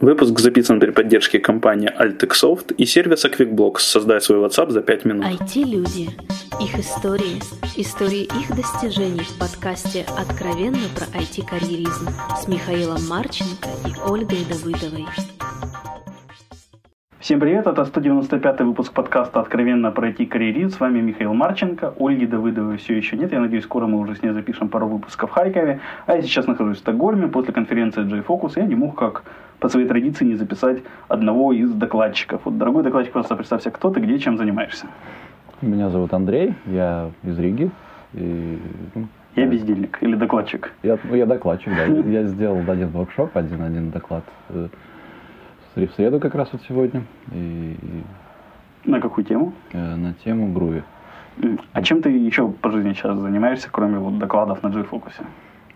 Выпуск записан при поддержке компании Altexoft и сервиса QuickBlocks. Создай свой WhatsApp за 5 минут. IT-люди. Их истории. Истории их достижений в подкасте «Откровенно про IT-карьеризм» с Михаилом Марченко и Ольгой Давыдовой. Всем привет, это 195 выпуск подкаста «Откровенно про IT-карьеризм». С вами Михаил Марченко, Ольги Давыдовой все еще нет. Я надеюсь, скоро мы уже с ней запишем пару выпусков в Харькове. А я сейчас нахожусь в Стокгольме после конференции J-Focus. Я не мог как по своей традиции не записать одного из докладчиков. Вот, дорогой докладчик, просто представься, кто ты, где, чем занимаешься. Меня зовут Андрей, я из Риги. И, ну, я бездельник или докладчик? Я, ну, я докладчик, да. Я сделал один воркшоп, один, один доклад э, в среду как раз вот сегодня. И, на какую тему? Э, на тему Груви. А чем ты еще по жизни сейчас занимаешься, кроме вот докладов на G-Focus?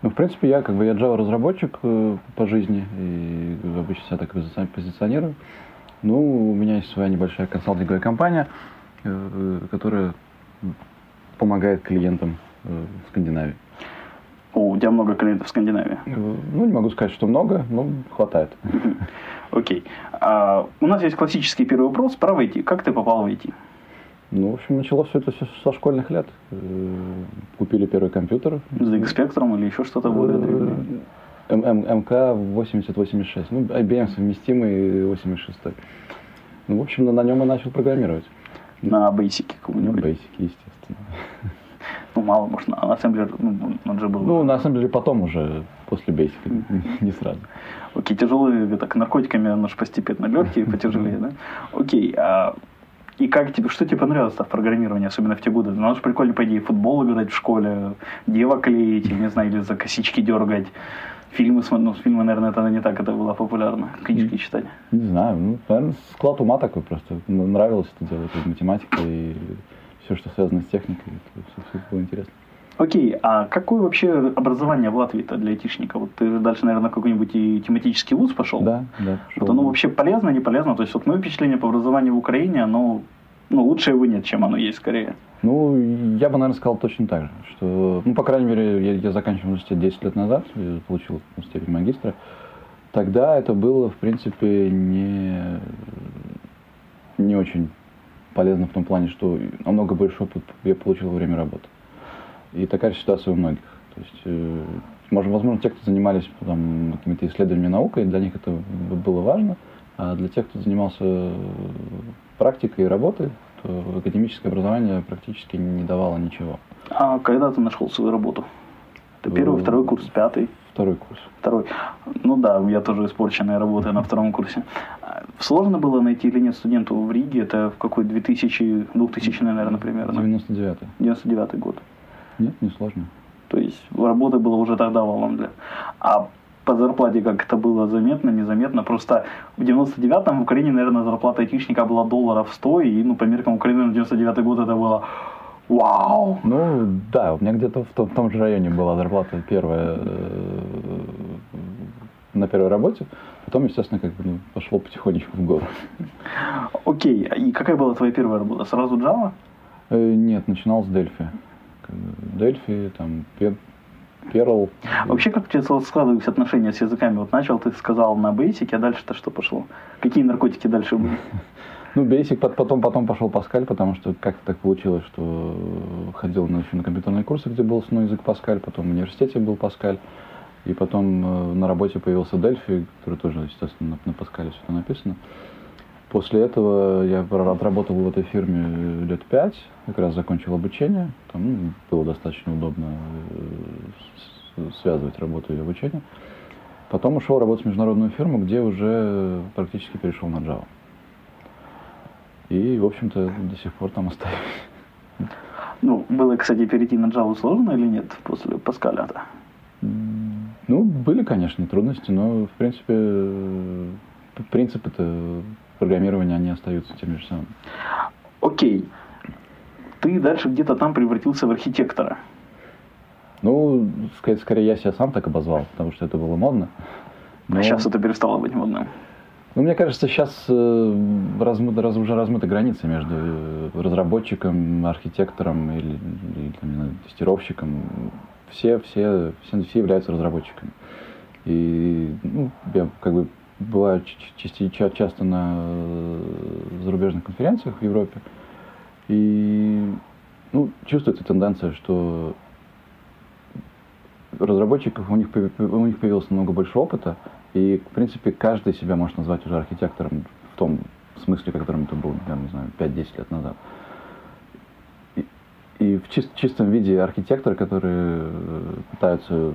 Ну, в принципе, я как бы я Java разработчик э, по жизни и обычно себя так позиционирую. Ну, у меня есть своя небольшая консалтинговая компания, э, которая помогает клиентам э, в Скандинавии. О, у тебя много клиентов в Скандинавии? Ну, не могу сказать, что много, но хватает. Окей. Okay. А, у нас есть классический первый вопрос про IT. Как ты попал в IT? Ну, в общем, началось все это со школьных лет. Э, купили первый компьютер. За X-Spectrum или еще что-то э, МК 8086. Ну, IBM совместимый 86. Ну, в общем, на нем и начал программировать. На Basic каком-нибудь? На Basic, естественно. Ну, мало, может, на ассемблере, ну, он же был. Ну, на ассемблере потом уже, после Basic, не сразу. Окей, тяжелые, так, наркотиками, оно же постепенно легкие, потяжелее, да? Окей, а и как тебе, что тебе понравилось в программировании, особенно в те годы? Ну, же прикольно, по идее, футбол играть в школе, дева клеить, или, не знаю, или за косички дергать. Фильмы, ну, фильмы, наверное, это не так это было популярно, книжки читать. Не знаю, ну, наверное, склад ума такой просто. Нравилось это делать, математика, и все, что связано с техникой, это все, все было интересно. Окей, а какое вообще образование в Латвии-то для айтишника? Вот ты дальше, наверное, какой-нибудь и тематический вуз пошел? Да, да. Пошел, вот оно вообще полезно, не полезно? То есть вот мое впечатление по образованию в Украине, оно ну, лучше его нет, чем оно есть скорее. Ну, я бы, наверное, сказал точно так же, что, ну, по крайней мере, я, я заканчивал университет 10 лет назад, получил степень магистра. Тогда это было, в принципе, не, не очень полезно в том плане, что намного больше опыт я получил во время работы. И такая же ситуация у многих. То есть, э, может, возможно, те, кто занимались там, какими-то исследованиями наукой, для них это было важно, а для тех, кто занимался практикой и работой, то академическое образование практически не давало ничего. А когда ты нашел свою работу? Ты первый, э, второй курс, пятый? Второй курс. Второй. Ну да, я тоже испорченная работаю на втором курсе. Сложно было найти или нет студенту в Риге? Это в какой 2000, 2000 наверное, примерно? 99-й. 99-й год. Нет, не сложно. То есть работы было уже тогда валом для... А по зарплате как это было заметно, незаметно. Просто в 99-м в Украине, наверное, зарплата айтишника была долларов 100, и ну, по меркам Украины на 99 год это было вау. Ну, да, у меня где-то в том, в том же районе была зарплата первая э, на первой работе. Потом, естественно, как бы ну, пошло потихонечку в гору. Окей, и какая была твоя первая работа? Сразу Java? Э, нет, начинал с Delphi. Delphi, там, Perl. Вообще, как у тебя складывались отношения с языками? Вот начал, ты сказал на Basic, а дальше-то что пошло? Какие наркотики дальше были? Ну, Basic, потом, потом пошел Паскаль, потому что как так получилось, что ходил на, на компьютерные курсы, где был основной язык Паскаль, потом в университете был Паскаль, и потом э, на работе появился Дельфи, который тоже, естественно, на, на Паскале все это написано. После этого я отработал в этой фирме лет пять, как раз закончил обучение. Там ну, было достаточно удобно э, связывать работу и обучение. Потом ушел работать в международную фирму, где уже практически перешел на Java. И, в общем-то, до сих пор там остаюсь. Ну, было, кстати, перейти на Java сложно или нет после Паскаля-то? Ну, были, конечно, трудности, но, в принципе, принципы-то программирования, они остаются теми же самыми. Окей. Ты дальше где-то там превратился в архитектора. Ну, сказать, скорее я себя сам так обозвал, потому что это было модно. Но... А сейчас это перестало быть модным. Ну, мне кажется, сейчас э, размыта, раз, уже размыта граница между э, разработчиком, архитектором или, или там, тестировщиком. Все, все, все, все являются разработчиками. И ну, я как бы бываю часто, часто на зарубежных конференциях в Европе. И ну, чувствуется тенденция, что разработчиков у них, у них появилось намного больше опыта, и, в принципе, каждый себя может назвать уже архитектором в том смысле, которым это был, я не знаю, 5-10 лет назад. И, и в чист, чистом виде архитекторы, которые пытаются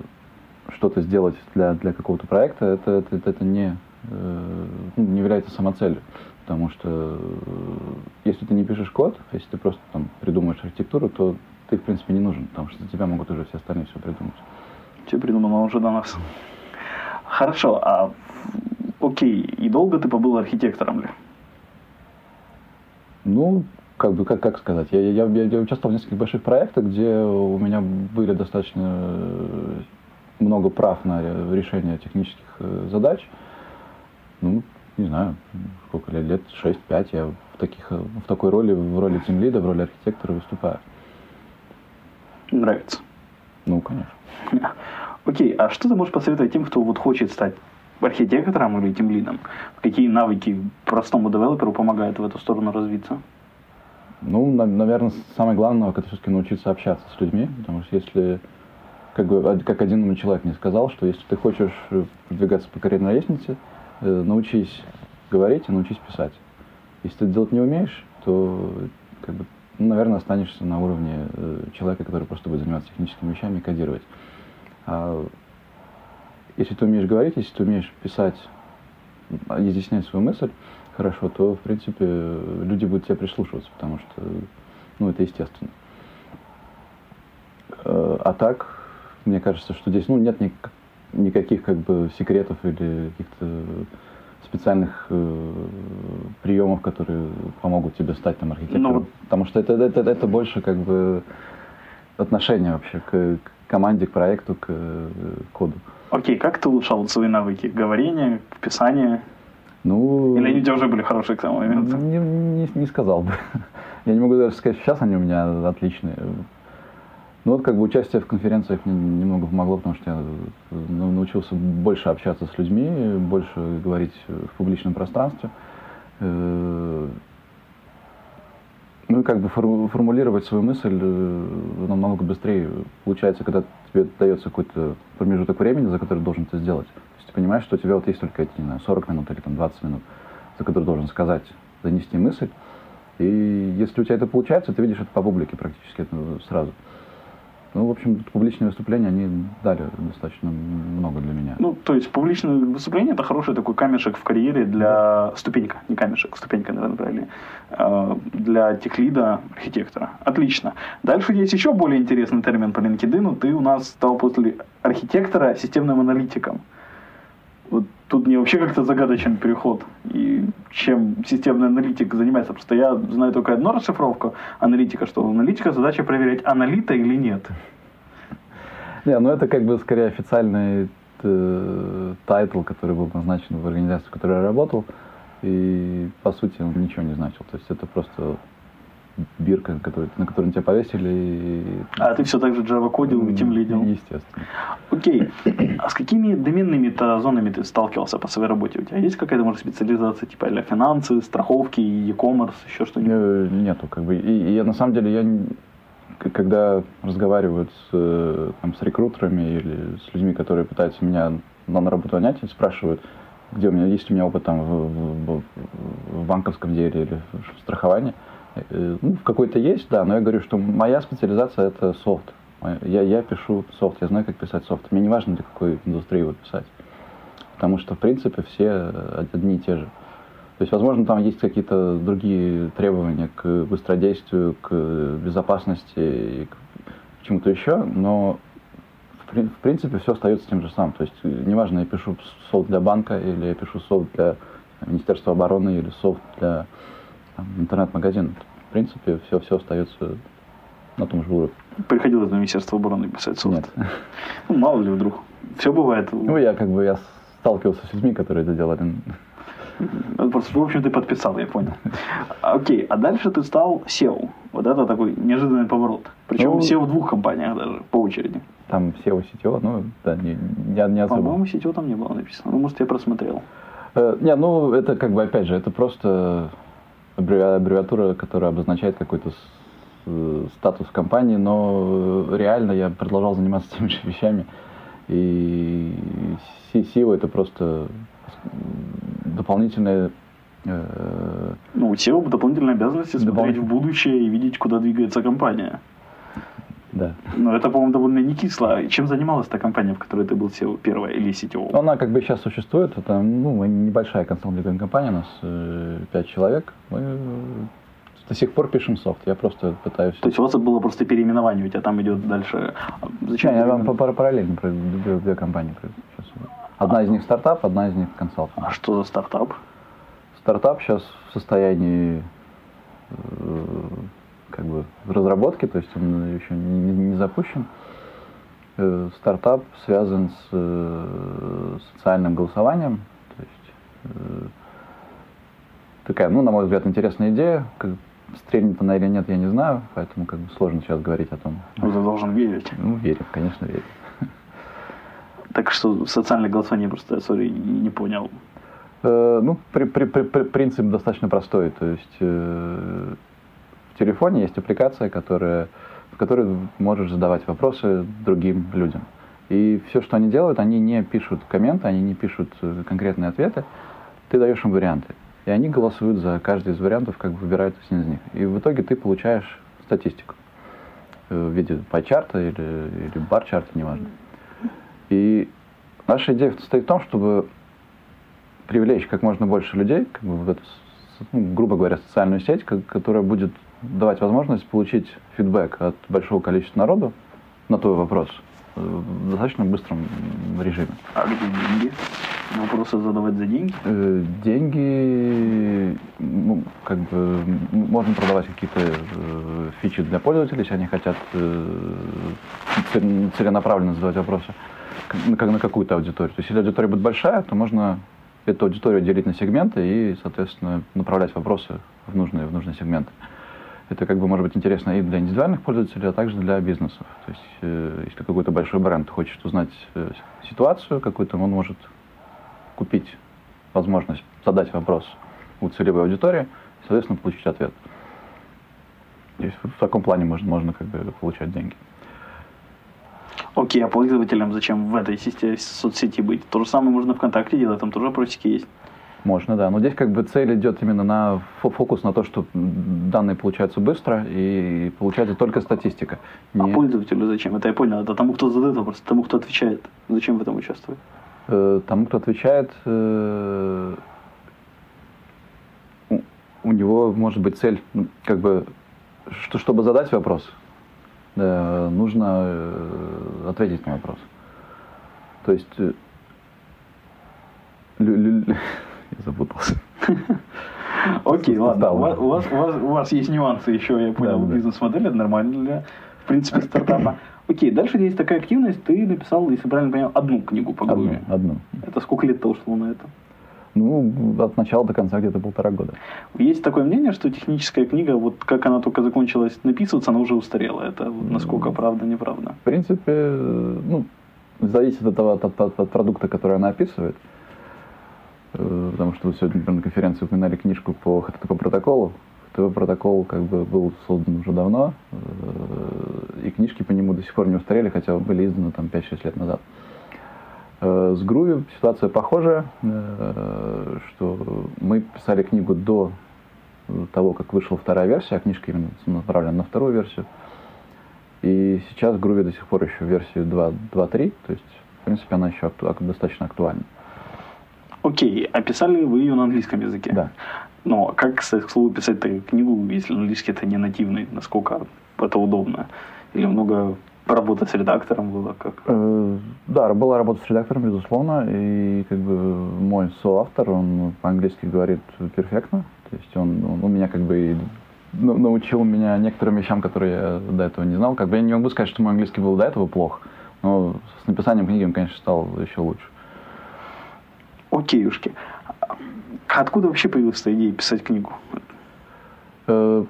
что-то сделать для, для какого-то проекта, это, это, это не, э, не является самоцелью. Потому что э, если ты не пишешь код, если ты просто там придумаешь архитектуру, то ты, в принципе, не нужен, потому что за тебя могут уже все остальные все придумать. Все придумано уже до нас. Хорошо, а окей, и долго ты побыл архитектором ли? Ну, как бы, как, как сказать, я, я, я, я участвовал в нескольких больших проектах, где у меня были достаточно э, много прав на решение технических э, задач. Ну, не знаю, сколько лет, лет 6-5 я в, таких, в такой роли, в роли тимлида, в роли архитектора выступаю. Нравится? Ну, конечно. Окей, а что ты можешь посоветовать тем, кто вот хочет стать архитектором или тимлидом? Какие навыки простому девелоперу помогают в эту сторону развиться? Ну, наверное, самое главное, это все-таки научиться общаться с людьми, потому что если, как, бы, как один человек мне сказал, что если ты хочешь продвигаться по карьерной лестнице, э, научись говорить и научись писать. Если ты делать не умеешь, то, как бы, ну, наверное, останешься на уровне э, человека, который просто будет заниматься техническими вещами и кодировать. А если ты умеешь говорить, если ты умеешь писать, изъяснять свою мысль хорошо, то, в принципе, люди будут тебе прислушиваться, потому что, ну, это естественно. Э, а так, мне кажется, что здесь, ну, нет никаких, как бы, секретов или каких-то специальных э, приемов, которые помогут тебе стать там архитектором. Ну. Потому что это, это, это больше как бы отношение вообще к, к команде, к проекту, к, э, коду. Окей, как ты улучшал свои навыки говорения, писания? Ну, Или они у тебя уже были хорошие к тому моменту? Не, не, не сказал бы. Я не могу даже сказать, сейчас они у меня отличные. Ну вот как бы участие в конференциях мне немного помогло, потому что я ну, научился больше общаться с людьми, больше говорить в публичном пространстве. Ну и как бы формулировать свою мысль э, намного быстрее получается, когда тебе дается какой-то промежуток времени, за который должен это сделать. То есть ты понимаешь, что у тебя вот есть только эти, не знаю, 40 минут или там 20 минут, за которые должен сказать, донести мысль. И если у тебя это получается, ты видишь это по публике практически сразу. Ну, в общем, публичные выступления, они дали достаточно много для меня. Ну, то есть публичные выступления – это хороший такой камешек в карьере для ступенька, не камешек, ступенька, наверное, правильно, а, для техлида архитектора. Отлично. Дальше есть еще более интересный термин по LinkedIn. Ты у нас стал после архитектора системным аналитиком. Вот тут мне вообще как-то загадочен переход. И чем системный аналитик занимается. Просто я знаю только одну расшифровку аналитика, что аналитика задача проверять, аналита или нет. Не, ну это как бы скорее официальный э, title, который был назначен в организации, в которой я работал. И по сути он ничего не значил. То есть это просто бирка, который, на которую тебя повесили. И... А ты все так же Java кодил и тем лидил? Естественно. Окей. А с какими доменными-то зонами ты сталкивался по своей работе? У тебя есть какая-то, может, специализация, типа для финансы, страховки, e-commerce, еще что-нибудь? Э, нету, как бы. И, и на самом деле я когда разговариваю с, э, там, с рекрутерами или с людьми, которые пытаются меня на работу нанять, спрашивают, где у меня есть у меня опыт там в, в, в банковском деле или в страховании, ну, в какой-то есть, да, но я говорю, что моя специализация это софт. Я, я пишу софт, я знаю, как писать софт. Мне не важно, для какой индустрии его писать. Потому что, в принципе, все одни и те же. То есть, возможно, там есть какие-то другие требования к быстродействию, к безопасности и к чему-то еще, но в принципе все остается тем же самым. То есть, неважно, я пишу софт для банка, или я пишу софт для Министерства обороны, или софт для интернет-магазин. В принципе, все, все остается на том же уровне. Приходилось на Министерство обороны писать софт? Нет. Ну, мало ли вдруг. Все бывает. Ну, я как бы я сталкивался с людьми, которые это делали. Ну, просто, в общем, ты подписал, я понял. Окей, а дальше ты стал SEO. Вот это такой неожиданный поворот. Причем ну, SEO в двух компаниях даже, по очереди. Там SEO, CTO, ну, да, не, не, не особо. По-моему, CTO там не было написано. Ну, может, я просмотрел. Э, не, ну это как бы опять же, это просто аббревиатура, которая обозначает какой-то э, статус компании, но реально я продолжал заниматься теми же вещами. И SEO это просто дополнительная э, ну, у SEO дополнительные обязанности смотреть в будущее и видеть, куда двигается компания. Да. Но это, по-моему, довольно не кисло. Чем занималась та компания, в которой ты был SEO, первая или CTO? Она как бы сейчас существует. Это ну, небольшая консалтинговая компания, у нас э, пять человек. Мы до сих пор пишем софт. Я просто пытаюсь... То есть у вас это было просто переименование, у тебя там идет дальше... А зачем? Не, я вам параллельно две, две компании. Одна из них стартап, одна из них консалтинг. А что за стартап? Стартап сейчас в состоянии э, как бы в разработке, то есть он еще не, не запущен. Э, стартап связан с э, социальным голосованием. То есть, э, такая, ну, на мой взгляд, интересная идея. Как, стрельнет она или нет, я не знаю, поэтому как бы сложно сейчас говорить о том. Ну, ты должен верить. Ну, верю, конечно, верю. Так что социальное голосование просто, сори, не понял. Э, ну, при, при, при, принцип достаточно простой. То есть э, телефоне есть аппликация, которая, в которой можешь задавать вопросы другим людям. И все, что они делают, они не пишут комменты, они не пишут э, конкретные ответы. Ты даешь им варианты. И они голосуют за каждый из вариантов, как выбирают один из них. И в итоге ты получаешь статистику э, в виде пайчарта или, или бар-чарта, неважно. И наша идея состоит в том, чтобы привлечь как можно больше людей, как бы в эту, ну, грубо говоря, социальную сеть, которая будет давать возможность получить фидбэк от большого количества народу на твой вопрос э, в достаточно быстром режиме. А где деньги? Вопросы задавать за деньги? Э, деньги, ну, как бы, можно продавать какие-то э, фичи для пользователей, если они хотят целенаправленно задавать вопросы, как на какую-то аудиторию. То есть, если аудитория будет большая, то можно эту аудиторию делить на сегменты и, соответственно, направлять вопросы в нужные, в нужные сегменты. Это как бы может быть интересно и для индивидуальных пользователей, а также для бизнесов. То есть, э, если какой-то большой бренд хочет узнать э, ситуацию какую-то, он может купить возможность задать вопрос у целевой аудитории и, соответственно, получить ответ. То есть в таком плане можно, можно как бы получать деньги. Окей, а пользователям зачем в этой сети, соцсети быть? То же самое можно ВКонтакте делать, там тоже опросики есть. Можно, да. Но здесь как бы цель идет именно на фокус на то, что данные получаются быстро и получается только статистика. А Не... А пользователю зачем? Это я понял. Это тому, кто задает вопрос, тому, кто отвечает. Зачем в этом участвовать? Э, тому, кто отвечает, э, у него может быть цель, ну, как бы, что, чтобы задать вопрос, э, нужно э, ответить на вопрос. То есть э, запутался. Окей, ладно. У вас, у, вас, у, вас, есть нюансы еще, я понял, да, бизнес-модель, это нормально для, в принципе, стартапа. Окей, дальше есть такая активность, ты написал, если правильно понял, одну книгу по. Одну, одну. Это сколько лет-то ушло на это? Ну, от начала до конца где-то полтора года. Есть такое мнение, что техническая книга, вот как она только закончилась написываться, она уже устарела. Это вот насколько правда, неправда? В принципе, ну, зависит от того, от, от, от продукта, который она описывает. Э, потому что вы сегодня на конференции упоминали книжку по HTTP протоколу. HTTP протокол как бы был создан уже давно, э, и книжки по нему до сих пор не устарели, хотя были изданы там 5-6 лет назад. Э, с Groovy ситуация похожая, что мы писали книгу до того, как вышла вторая версия, а книжка именно направлена на вторую версию. И сейчас Groovy до сих пор еще в версии 2.3, то есть, в принципе, она еще достаточно актуальна. Окей, описали вы ее на английском языке. Да. Но как, к слову, писать книгу, если английский это не нативный? Насколько это удобно? Или много работать с редактором было? Как? Э, да, была работа с редактором, безусловно. И как бы мой соавтор, он по-английски говорит перфектно. То есть он, он, он меня как бы научил меня некоторым вещам, которые я до этого не знал. Как бы я не могу сказать, что мой английский был до этого плох, но с написанием книги он, конечно, стал еще лучше окейушки. Откуда вообще появилась эта идея писать книгу? Э,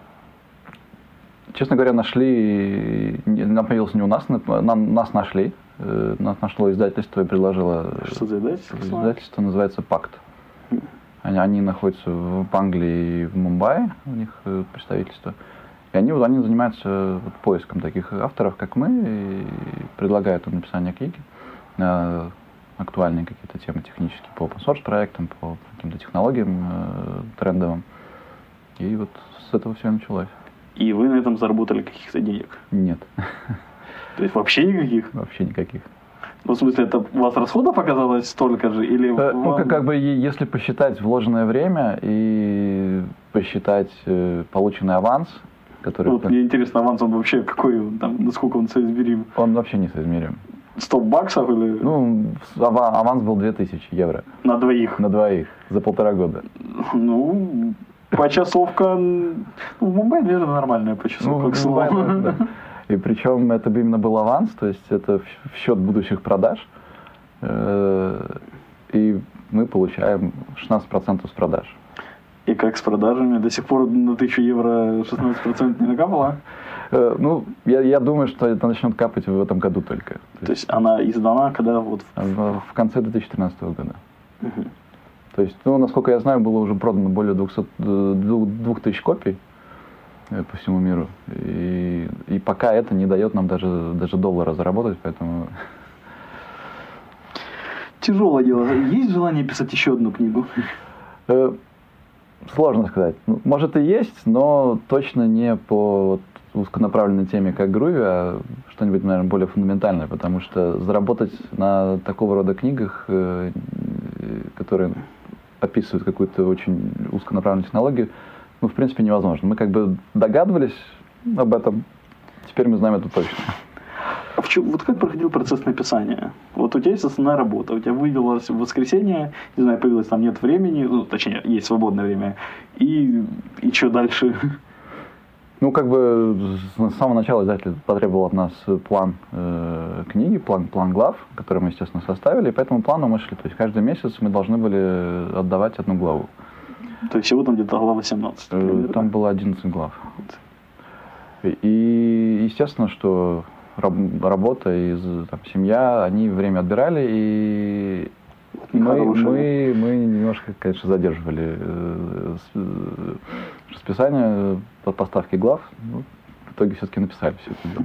честно говоря, нашли, она появилась не у нас, нам, нас нашли. Э, нас нашло издательство и предложило... Что за издательство? Издательство называется «Пакт». Они, они находятся в Англии и в Мумбаи, у них э, представительство. И они, вот, они занимаются вот, поиском таких авторов, как мы, и предлагают им написание книги актуальные какие-то темы технические по open source проектам, по каким-то технологиям э, трендовым. И вот с этого все началось. И вы на этом заработали каких-то денег? Нет. То есть вообще никаких? Вообще никаких. Ну, в смысле, это у вас расходов оказалось столько же? Или Э, вам- Ну, как, как бы, если посчитать вложенное время и посчитать э, полученный аванс, который... Вот мне интересно, аванс он вообще какой, он там, насколько он соизмерим? Он вообще несоизмерим. 100 баксов или Ну, аванс был 2000 евро на двоих? на двоих за полтора года. Ну, почасовка, ну, в Мумбаи, наверное, нормальная почасовка, Ну, к слову. да. И причем это именно был аванс, то есть это в- в счет будущих продаж. Э, И мы получаем 16% с продаж. И как с продажами? До сих пор на 1000 евро 16% не накапало? Э, Ну, я, я думаю, что это начнет капать в этом году только. То есть она издана, когда вот... В, в конце 2013 года. Мгм. То есть, ну, насколько я знаю, было уже продано более 200, э, двух- 2000 копий э, по всему миру. И, и пока это не дает нам даже, даже доллара заработать, поэтому... Тяжелое дело. Есть желание писать еще одну книгу? Э, Сложно сказать. Ну, Может и есть, но точно не по узконаправленной теме, как Груви, а что-нибудь, наверное, более фундаментальное, потому что заработать на такого рода книгах, э, которые описывают какую-то очень узконаправленную технологию, ну, в принципе, невозможно. Мы как бы догадывались об этом, теперь мы знаем это точно. А в чём- вот как проходил процесс написания? Вот у тебя есть основная работа, у тебя выявилось в воскресенье, не знаю, появилось там нет времени, ну, точнее, есть свободное время, и, и что дальше? Ну, как бы с самого начала издатель потребовал от нас план э, книги, план, план глав, который мы, естественно, составили, и по этому плану мы шли. То есть каждый месяц мы должны были отдавать одну главу. То есть всего там где-то глава 18. Э, примерно. Там было 11 глав. И- естественно, что раб- работа и там, семья, они время отбирали, и мы, Нехорошее. мы, мы немножко, конечно, задерживали э, э, расписание по поставке глав. Ну, в итоге все-таки написали все это дело.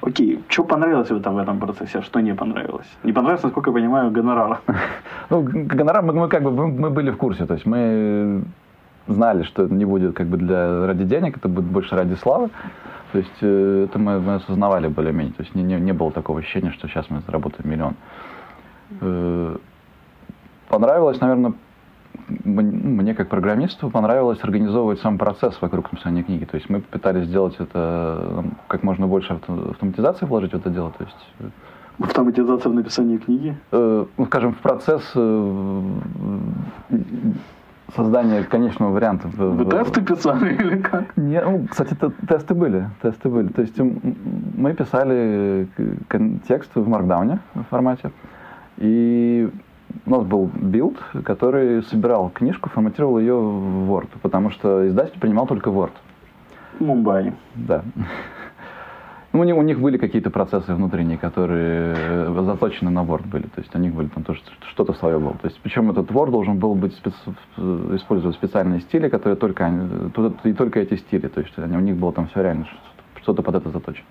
Окей, что понравилось этом, в этом процессе, а что не понравилось? Не понравилось, насколько я понимаю, гонорар. Ну, гонорар, мы, мы как бы мы, мы были в курсе, то есть мы знали, что это не будет как бы для ради денег, это будет больше ради славы. То есть э, это мы, мы осознавали более-менее. То есть не, не, не было такого ощущения, что сейчас мы заработаем миллион. Э, Понравилось, наверное, мне как программисту понравилось организовывать сам процесс вокруг написания книги. То есть мы пытались сделать это, как можно больше авто- автоматизации вложить в это дело. То есть э, Автоматизация в написании книги. э, ну, скажем, в процесс э, создания конечного варианта. в- Вы в- тесты писали или как? Не, ну, кстати, тесты были, тесты были. То есть мы писали текст в Markdown формате, и у нас был build, который собирал книжку, форматировал ее в Word, потому что издатель принимал только Word. Мумбаи. Да. Ну, у них, были какие-то процессы внутренние, которые э, заточены на Word были. То есть у них были там тоже что-то свое было. То есть, причем этот Word должен был быть спец- э, использовать специальные стили, которые только они, тут- и только эти стили. То есть они, у них было там все реально что- что-то под это заточено.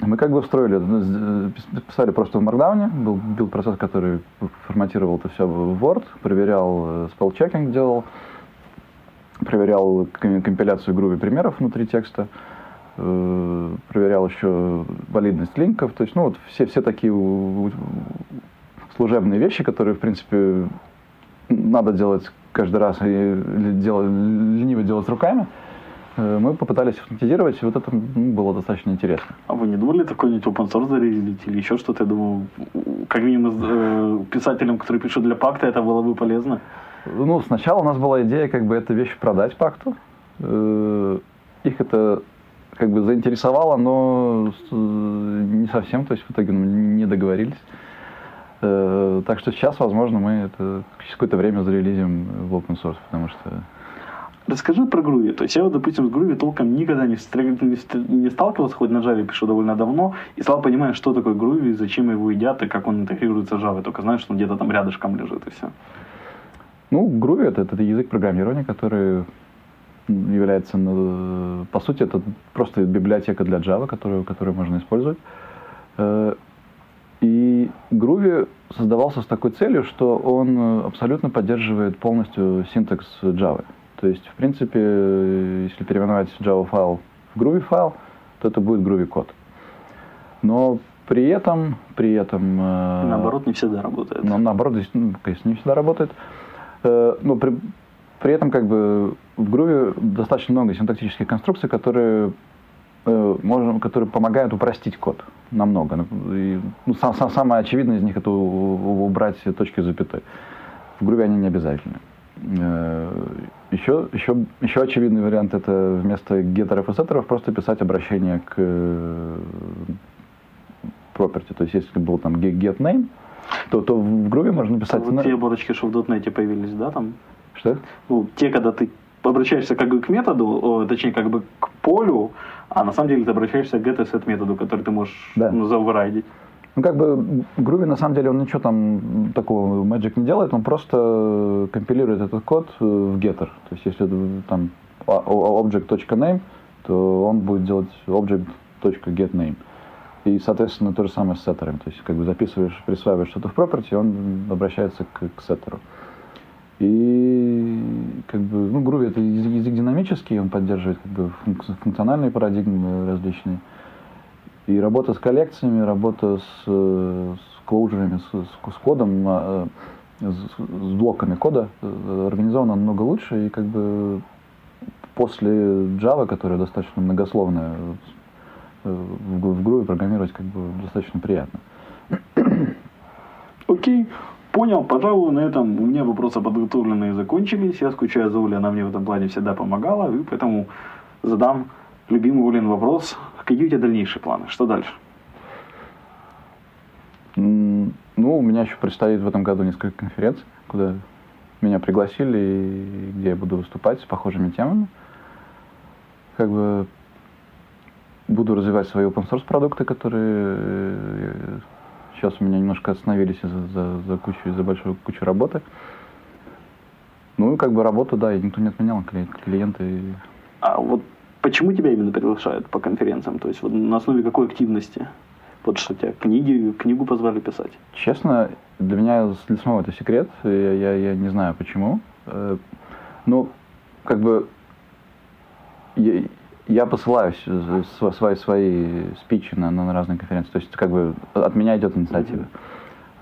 Э, Мы как бы встроили, ну, писали просто в Markdown, был, был процесс, который форматировал это все в Word, проверял, э, spell-checking делал, проверял ком- компиляцию Groovy примеров внутри текста, э, проверял еще валидность линков, то есть, ну, вот все, все такие служебные вещи, которые, в принципе, надо делать каждый раз и делать, лениво делать руками, э, мы попытались автоматизировать, и вот это ну, было достаточно интересно. А вы не думали такой-нибудь open source зарелизить или еще что-то? Я думаю, как минимум э, писателям, которые пишут для пакта, это было бы полезно. Ну, сначала у нас была идея как бы эту вещь продать пакту. Э, Их это как бы заинтересовало, но с- не совсем, то есть в итоге мы не договорились. Э, Так что сейчас, возможно, мы это через какое-то время зарелизим в open source, потому что Расскажи про Groovy. То есть я вот, допустим, с Groovy толком никогда не, встр... не сталкивался, хоть на Java пишу довольно давно, и стал понимать, что такое Groovy, зачем его едят и как он интегрируется в Java. Только знаешь, что он где-то там рядышком лежит и все. Ну, Groovy это, это язык программирования, который является, по сути, это просто библиотека для Java, которую, которую можно использовать. Э, и Groovy создавался с такой целью, что он абсолютно поддерживает полностью синтекс Java. То есть, в принципе, если переименовать Java файл в Groovy файл, то это будет Groovy код. Но при этом, при этом... Э, наоборот, не всегда работает. Но наоборот, ну, конечно, не всегда работает. Э, но при, при этом как бы в Groovy достаточно много синтактических конструкций, которые, э, можно, которые помогают упростить код намного. Ну, и, ну, сам, сам, самое очевидное из них это убрать точки запятой. В Groovy они не обязательны. Еще, еще, еще очевидный вариант это вместо геттеров и сеттеров просто писать обращение к property. То есть если был там get name, то, то в груве можно написать... Вот те оборочки, что в .NET появились, да, там? Что? Ну, те, когда ты обращаешься как бы к методу, о, точнее, как бы к полю, а на самом деле ты обращаешься к get и set методу, который ты можешь да. ну, заоверайдить. Ну, как бы Groovy, на самом деле, он ничего там такого Magic не делает, он просто компилирует этот код в getter. То есть, если там object.name, то он будет делать object.getName. И, соответственно, то же самое с сеттером. То есть, как бы записываешь, присваиваешь что-то в property, он обращается к, к сеттеру. И как бы, ну, Groovy это язык динамический, он поддерживает как бы функциональные парадигмы различные. И работа с коллекциями, работа с, с клоужерами, с, с, с кодом, а, с, с блоками кода э, организована намного лучше. И как бы после Java, которая достаточно многословная, э, в, Groovy программировать как бы достаточно приятно. Окей. Понял, пожалуй, на этом у меня вопросы подготовленные закончились. Я скучаю за Олей, она мне в этом плане всегда помогала, и поэтому задам любимый Олин вопрос. Какие у тебя дальнейшие планы? Что дальше? Ну, у меня еще предстоит в этом году несколько конференций, куда меня пригласили, и где я буду выступать с похожими темами. Как бы буду развивать свои open source продукты, которые э, сейчас у меня немножко остановились из-за за, за кучу, из-за большой кучи работы. Ну и как бы работу, да, и никто не отменял, клиенты. А вот Почему тебя именно приглашают по конференциям? То есть вот на основе какой активности? Вот что тебя книги, книгу позвали писать? Честно, для меня для самого это секрет. Я, я, я не знаю почему. Э, ну, как бы я, я посылаю свои, свои спичи на, на разные конференции. То есть, как бы от меня идет инициатива. Mm-hmm.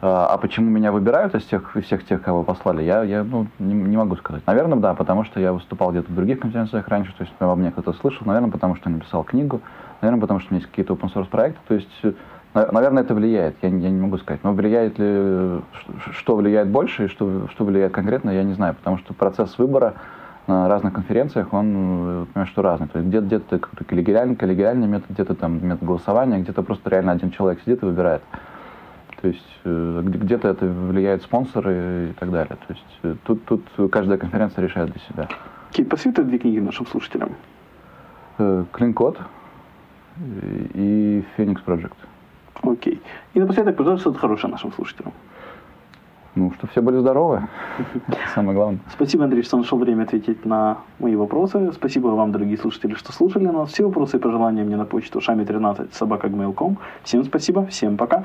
А, а почему меня выбирают из тех, из всех тех, кого послали, я, я ну, не, не могу сказать. Наверное, да, потому что я выступал где-то в других конференциях раньше, то есть обо мне кто-то слышал. Наверное, потому что я написал книгу. Наверное, потому что у меня есть какие-то open source проекты. То есть, наверное, это влияет. Я, я не могу сказать. Но влияет ли, что влияет больше и что, что влияет конкретно, я не знаю. Потому что процесс выбора на разных конференциях, он, понимаешь, что разный. То есть где-то, где-то какой-то коллегиальный, коллегиальный метод, где-то там метод голосования, где-то просто реально один человек сидит и выбирает. То есть э, где-то это влияет спонсоры и так далее. То есть э, тут, тут каждая конференция решает для себя. Кейт, посоветуй две книги нашим слушателям. Clean Code и Phoenix Project. Окей. И напоследок, пожалуйста, что-то хорошее нашим слушателям. Ну, что все были здоровы. Самое главное. Спасибо, Андрей, что нашел время ответить на мои вопросы. Спасибо вам, дорогие слушатели, что слушали нас. Все вопросы и пожелания мне на почту шами13 собакагmail.com. Всем спасибо, всем пока.